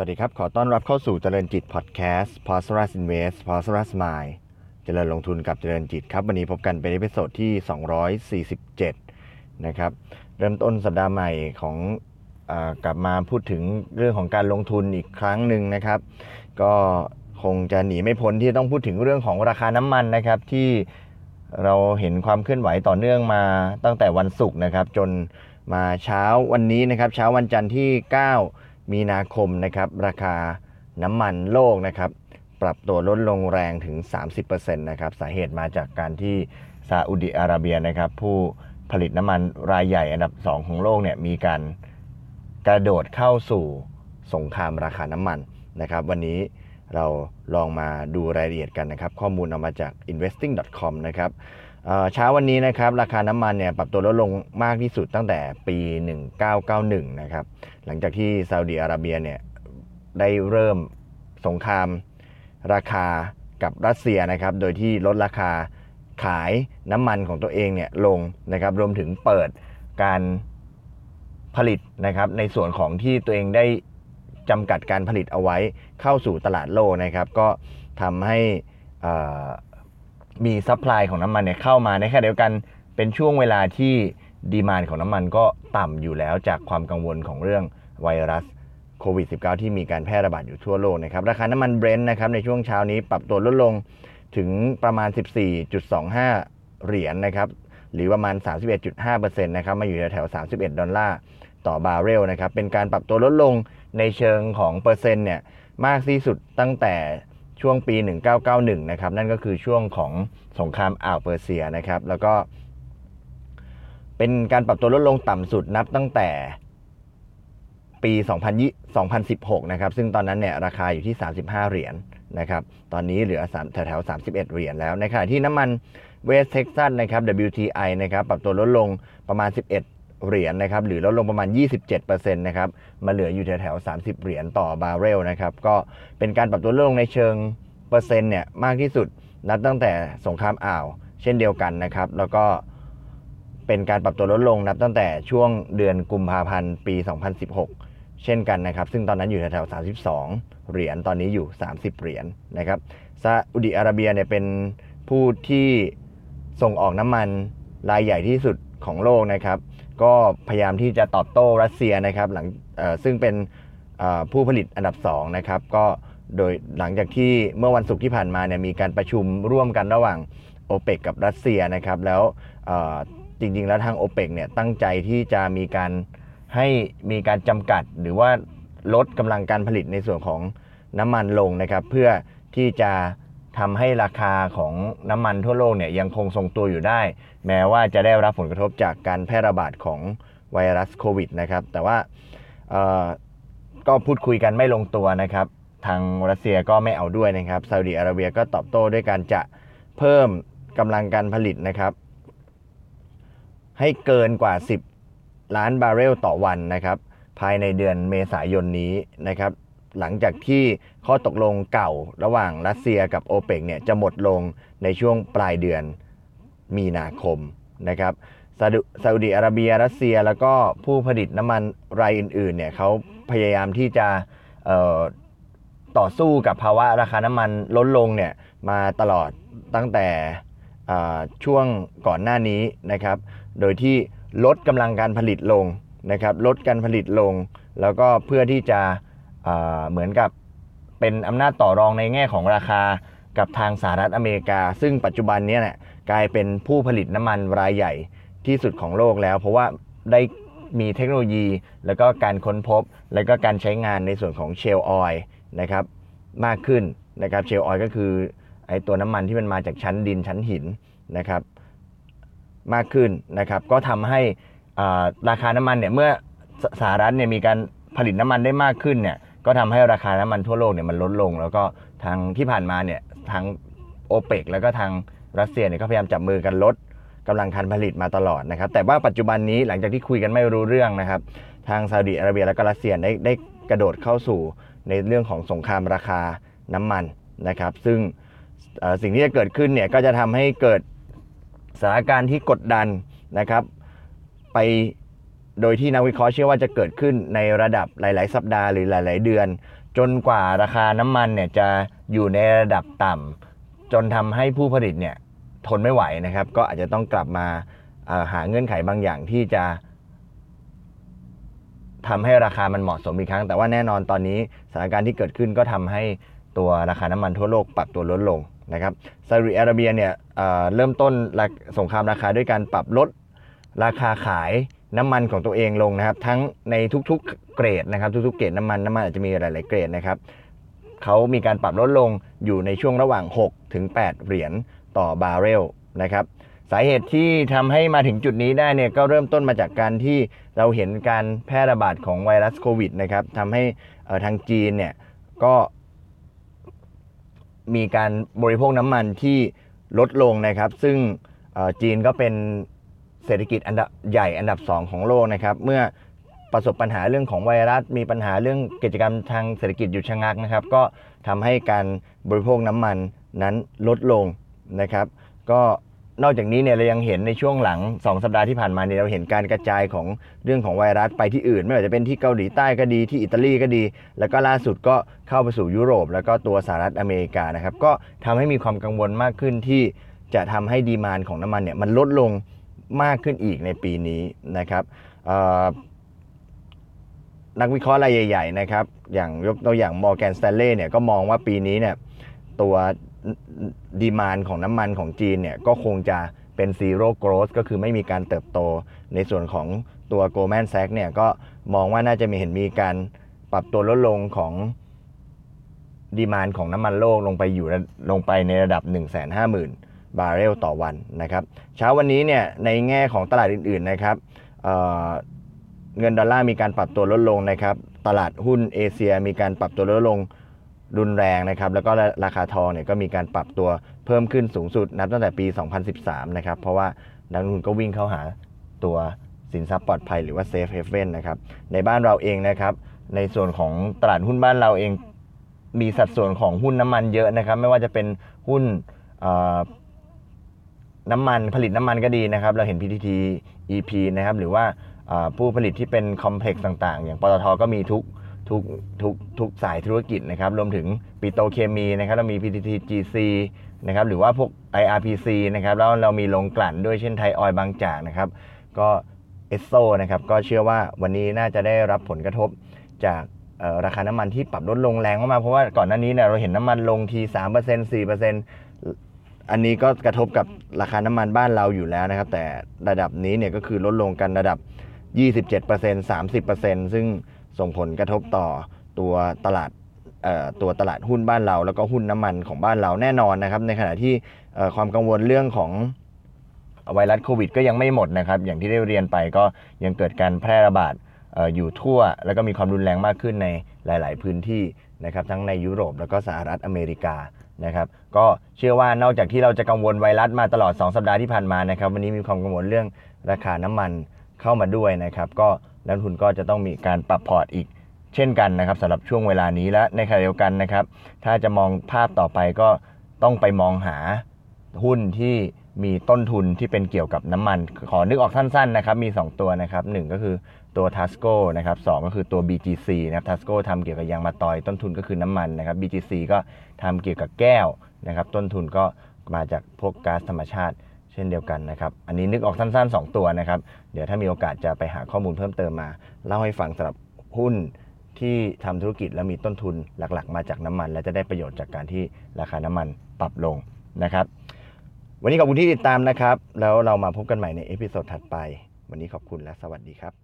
สวัสดีครับ ขอต้อนรับเข้าสู่เจริญจิตพอดแคสต์ p o s t e r u s Invest p o s t e r u s Mind เจริญลงทุนกับเจริญจิตครับ วันนี้พบกันเป็น episode ที่ 247 นะครับ เริ่มต้นสัปดาห์ใหม่ของอกลับมาพูดถึงเรื่องของการลงทุนอีกครั้งหนึ่งนะครับ ก็คงจะหนีไม่พ้นที่ต้องพูดถึงเรื่องของราคาน้ำมันนะครับ ที่เราเห็นความเคลื่อนไหวต่อเนื่องมาตั้งแต่วันศุกร์นะครับ จนมาเช้าวันนี้นะครับ เช้าวันจันทร์ที่ 9 มีนาคมนะครับราคาน้ำมันโลกนะครับปรับตัวลดลงแรงถึง 30%นะครับสาเหตุมาจากการที่ซาอุดิอาระเบียนะครับผู้ผลิตน้ำมันรายใหญ่อันดับ 2 ของโลกเนี่ยมีการกระโดดเข้าสู่สงครามราคาน้ำมันนะครับวันนี้เราลองมาดูรายละเอียดกันนะครับ ข้อมูลเอามาจาก investing.com นะครับ เช้าวันนี้นะครับราคาน้ำมันเนี่ยปรับตัวลดลงมากที่สุดตั้งแต่ปี 1991 นะครับหลังจากที่ซาอุดีอาระเบียเนี่ยได้เริ่มสงครามราคากับรัสเซียนะครับโดยที่ลดราคาขายน้ำมันของตัวเองเนี่ยลงนะครับรวมถึงเปิดการผลิตนะครับในส่วนของที่ตัวเองได้จำกัดการผลิตเอาไว้เข้าสู่ตลาดโลกนะครับก็ทำให้ มี supply ของน้ำมันเนี่ยเข้ามาในขณะเดียวกันเป็นช่วงเวลาที่ demand ของน้ำมันก็ต่ำอยู่แล้วจากความกังวลของเรื่องไวรัสโควิด -19 ที่มีการแพร่ระบาดอยู่ทั่วโลกนะครับ ราคาน้ำมันเบรนท์นะครับในช่วงเช้านี้ปรับตัวลดลงถึงประมาณ 14.25 เหรียญนะครับ หรือประมาณ 31.5%นะครับ มาอยู่แถว31 ดอลลาร์ต่อบาร์เรลนะครับ เป็นการปรับตัวลดลงในเชิงของเปอร์เซ็นต์เนี่ยมากที่สุดตั้งแต่ ช่วงปี 1991 นะครับ นั่นก็คือช่วงของสงครามอ่าวเปอร์เซียนะครับ แล้วก็ เป็นการปรับตัวลดลงต่ำสุดนับตั้งแต่ปี 2016 นะครับ ซึ่งตอนนั้นเนี่ยราคาอยู่ที่ 35 เหรียญนนะครับ ตอนนี้เหลือแถวๆ 31 เหรียญแล้วในขณะที่น้ำมันเวสเท็กซัสนะครับ WTI นะครับ ปรับตัวลดลงประมาณ 11 เหรียญนนะครับหรือลดลงประมาณ 27%นะครับมาเหลืออยู่แถวๆ30 เหรียญต่อบาร์เรลนะครับก็เป็นการปรับตัวลดลงในเชิงเปอร์เซ็นต์เนี่ยมากที่สุดนับตั้งแต่สงครามอ่าว เช่นเดียวกันนะครับ แล้วก็เป็นการปรับตัวลดลงนับตั้งแต่ช่วงเดือนกุมภาพันธ์ปี 2016 เช่นกันนะครับ ซึ่งตอนนั้นอยู่แถวๆ32 เหรียญตอนนี้อยู่ 30 เหรียญนนะครับซาอุดิอาระเบียเนี่ยเป็นผู้ที่ส่งออกน้ำมันรายใหญ่ที่สุดของโลกนะครับ ก็พยายามที่จะตอบโต้รัสเซียนะครับหลังซึ่งเป็นผู้ผลิตอันดับ2นะครับก็โดยหลังจากที่เมื่อวันศุกร์ที่ผ่านมาเนี่ยมีการประชุมร่วมกันระหว่างโอเปกกับรัสเซียนะครับแล้วจริงๆ แล้วทางโอเปกเนี่ยตั้งใจที่จะมีการให้มีการจำกัดหรือว่าลดกำลังการผลิตในส่วนของน้ำมันลงนะครับ เพื่อที่จะ ทำให้ราคาของน้ำมันทั่วโลกเนี่ยยังคงทรงตัวอยู่ได้ แม้ว่าจะได้รับผลกระทบจากการแพร่ระบาดของไวรัสโควิดนะครับแต่ว่าก็พูดคุยกันไม่ลงตัวนะครับ ทางรัสเซียก็ไม่เอาด้วยนะครับซาอุดีอาระเบียก็ตอบโต้ด้วยการจะเพิ่มกำลังการผลิตนะครับ ให้เกินกว่า 10 ล้านบาร์เรลต่อวันนะครับ ภายในเดือนเมษายนนี้นะครับ หลังจากที่ข้อตกลงเก่าระหว่างรัสเซียกับโอเปกเนี่ยจะหมดลงในช่วงปลายเดือนมีนาคมนะครับซาอุดีอาระเบียรัสเซียแล้วก็ผู้ผลิตน้ำมันรายอื่นๆเนี่ยเขาพยายามที่จะต่อสู้กับภาวะราคาน้ำมันลดลงเนี่ยมาตลอดตั้งแต่ช่วงก่อนหน้านี้นะครับ โดยที่ลดกำลังการผลิตลงนะครับ ลดการผลิตลง แล้วก็เพื่อที่จะ เหมือนกับเป็นอำนาจต่อรองในแง่ของราคากับทางสหรัฐอเมริกา ซึ่งปัจจุบันนี้เนี่ยกลายเป็นผู้ผลิตน้ำมันรายใหญ่ที่สุดของโลกแล้ว เพราะว่าได้มีเทคโนโลยี แล้วก็การค้นพบ แล้วก็การใช้งานในส่วนของเชลออยนะครับมากขึ้นนะครับเชลออยก็คือไอตัวน้ำมันที่มันมาจากชั้นดินชั้นหินนะครับมากขึ้นนะครับก็ทำให้ราคาน้ำมันเนี่ยเมื่อสหรัฐเนี่ยมีการผลิตน้ำมันได้มากขึ้นเนี่ย ก็ทำให้ราคาน้ำมันทั่วโลกเนี่ยมันลดลง แล้วก็ทางที่ผ่านมาเนี่ยทางโอเปกแล้วก็ทางรัสเซียเนี่ยก็พยายามจับมือกันลดกำลังการผลิตมาตลอดนะครับ แต่ว่าปัจจุบันนี้หลังจากที่คุยกันไม่รู้เรื่องนะครับ ทางซาอุดิอาระเบียและก็รัสเซียได้ได้กระโดดเข้าสู่ในเรื่องของสงครามราคาน้ำมันนะครับ ซึ่งสิ่งที่จะเกิดขึ้นเนี่ยก็จะทำให้เกิดสถานการณ์ที่กดดันนะครับ ไป โดยที่นักวิเคราะห์เชื่อว่าจะเกิดขึ้นในระดับหลาย ๆ สัปดาห์หรือหลาย ๆ เดือน จนกว่าราคาน้ำมันเนี่ยจะอยู่ในระดับต่ำจนทำให้ผู้ผลิตเนี่ยทนไม่ไหวนะครับ ก็อาจจะต้องกลับมาหาเงื่อนไขบางอย่างที่จะทำให้ราคามันเหมาะสมอีกครั้ง แต่ว่าแน่นอนตอนนี้สถานการณ์ที่เกิดขึ้นก็ทำให้ตัวราคาน้ำมันทั่วโลกปรับตัวลดลงนะครับซาอุดิอาระเบียเนี่ยเเริ่มต้นสงครามราคาด้วยการปรับลดราคาขาย น้ำมันของตัวเองลงนะครับ ทั้งในทุกๆเกรดนะครับ ทุกๆเกรดน้ำมันน้ำมันอาจจะมีหลายๆเกรดนะครับเขามีการปรับลดลงอยู่ในช่วงระหว่าง 6 ถึง 8 เหรียญต่อบาร์เรลนะครับสาเหตุที่ทำให้มาถึงจุดนี้ได้เนี่ยก็เริ่มต้นมาจากการที่เราเห็นการแพร่ระบาดของไวรัสโควิดนะครับทำให้ทางจีนเนี่ยก็มีการบริโภคน้ำมันที่ลดลงนะครับ ซึ่งจีนก็เป็น เศรษฐกิจอันดับใหญ่อันดับ 2 ของโลกนะครับ เมื่อประสบปัญหาเรื่องของไวรัส มีปัญหาเรื่องกิจกรรมทางเศรษฐกิจหยุดชะงักนะครับ ก็ทำให้การบริโภคน้ำมันนั้นลดลงนะครับ ก็นอกจากนี้เนี่ยเรายังเห็นในช่วงหลัง 2 สัปดาห์ที่ผ่านมาเนี่ยเราเห็นการกระจายของเรื่องของไวรัสไปที่อื่น ไม่ว่าจะเป็นที่เกาหลีใต้ก็ดีที่อิตาลีก็ดี แล้วก็ล่าสุดก็เข้าไปสู่ยุโรป แล้วก็ตัวสหรัฐอเมริกานะครับก็ทำให้มีความกังวลมากขึ้นที่จะทำให้ดีมานของน้ำมันเนี่ยมันลดลง มากขึ้นอีกในปีนี้นะครับนักวิเคราะห์รายใหญ่ๆนะครับอย่างยกตัวอย่างมอร์แกนส t ต n เล่เนี่ยก็มองว่าปีนี้เนี่ยตัว demand ของน้ำมันของจีนเนี่ยก็คงจะเป็นซีโร่โกร h ก็คือไม่มีการเติบโต ในส่วนของตัว Goldman Sachs เนี่ยก็มองว่าน่าจะมีเห็นมีการปรับตัวลดลงของ demand ของน้ำมันโลกลงไปอยู่ระลงไปในระดับ 1 5 0 0 0 0 บาร์เรลต่อวันนะครับเช้าวันนี้เนี่ยในแง่ของตลาดอื่นๆนะครับเเงินดอลลาร์มีการปรับตัวลดลงนะครับตลาดหุ้นเอเชียมีการปรับตัวลดลงรุนแรงนะครับแล้วก็ราคาทองเนี่ยก็มีการปรับตัวเพิ่มขึ้นสูงสุดนับตั้งแต่ปี 2013 นะครับเพราะว่านักลงทุนก็วิ่งเข้าหาตัวสินทรัพย์ปลอดภัยหรือว่าเซฟเฮเว่นนะครับในบ้านเราเองนะครับในส่วนของตลาดหุ้นบ้านเราเองมีสัดส่วนของหุ้นน้ำมันเยอะนะครับ ไม่ว่าจะเป็นหุ้น น้ำมันผลิตน้ำมันก็ดีนะครับ เราเห็น PTTEP นะครับ หรือว่าผู้ผลิตที่เป็น complex ต่างๆ อย่างปตทก็มีทุกทุกทุกทุกสายธุรกิจนะครับ รวมถึงปิโตเคมีนะครับ เรามี PTTGC นะครับ หรือว่าพวก IRPC นะครับ แล้วเรามีโรงกลั่นด้วยเช่นไทยออยล์บางจากนะครับ ก็เอสโซนะครับ ก็เชื่อว่าวันนี้น่าจะได้รับผลกระทบจากราคาน้ำมันที่ปรับลดลงแรงมากๆเพราะว่าก่อนหน้านี้เนี่ยเราเห็นน้ำมันลงที3% 4% อันนี้ก็กระทบกับราคาน้ำมันบ้านเราอยู่แล้วนะครับ แต่ระดับนี้เนี่ยก็คือลดลงกันระดับ 27% 30%ซึ่งส่งผลกระทบต่อตัวตลาดตัวตลาดหุ้นบ้านเรา แล้วก็หุ้นน้ำมันของบ้านเราแน่นอนนะครับ ในขณะที่ความกังวลเรื่องของไวรัสโควิด ก็ยังไม่หมดนะครับ อย่างที่ได้เรียนไปก็ยังเกิดการแพร่ระบาดอออยู่ทั่ว แล้วก็มีความรุนแรงมากขึ้นในหลาย ๆ พื้นที่นะครับ ทั้งในยุโรปแล้วก็สหรัฐอเมริกา นะครับก็เชื่อว่านอกจากที่เราจะกังวลไวรัสมาตลอด 2 สัปดาห์ที่ผ่านมานะครับวันนี้มีความกังวลเรื่องราคาน้ำมันเข้ามาด้วยนะครับก็นักทุนก็จะต้องมีการปรับพอร์ตอีกเช่นกันนะครับสำหรับช่วงเวลานี้และในขณะเดียวกันนะครับ ถ้าจะมองภาพต่อไปก็ต้องไปมองหาหุ้นที่ มีต้นทุนที่เป็นเกี่ยวกับน้ำมัน ขอนึกออกสั้นๆนะครับ มี 2 ตัวนะครับหนึ่งก็คือตัว Tasco นะครับสก็คือตัว BGC นะครับ Tasco ทำเกี่ยวกับยางมะตอย ต้นทุนก็คือน้ำมันนะครับ BGC ก็ทำเกี่ยวกับแก้วนะครับ ต้นทุนก็มาจากพวกก๊าซธรรมชาติเช่นเดียวกันนะครับ อันนี้นึกออกสั้นๆ 2 ตัวนะครับ เดี๋ยวถ้ามีโอกาสจะไปหาข้อมูลเพิ่มเติมมา เล่าให้ฟังสำหรับหุ้นที่ทำธุรกิจแล้วมีต้นทุนหลักๆ มาจากน้ำมัน และจะได้ประโยชน์จากการที่ราคาน้ำมันปรับลงนะครับ วันนี้ขอบคุณที่ติดตามนะครับ แล้วเรามาพบกันใหม่ใน episode ถัดไป วันนี้ขอบคุณและสวัสดีครับ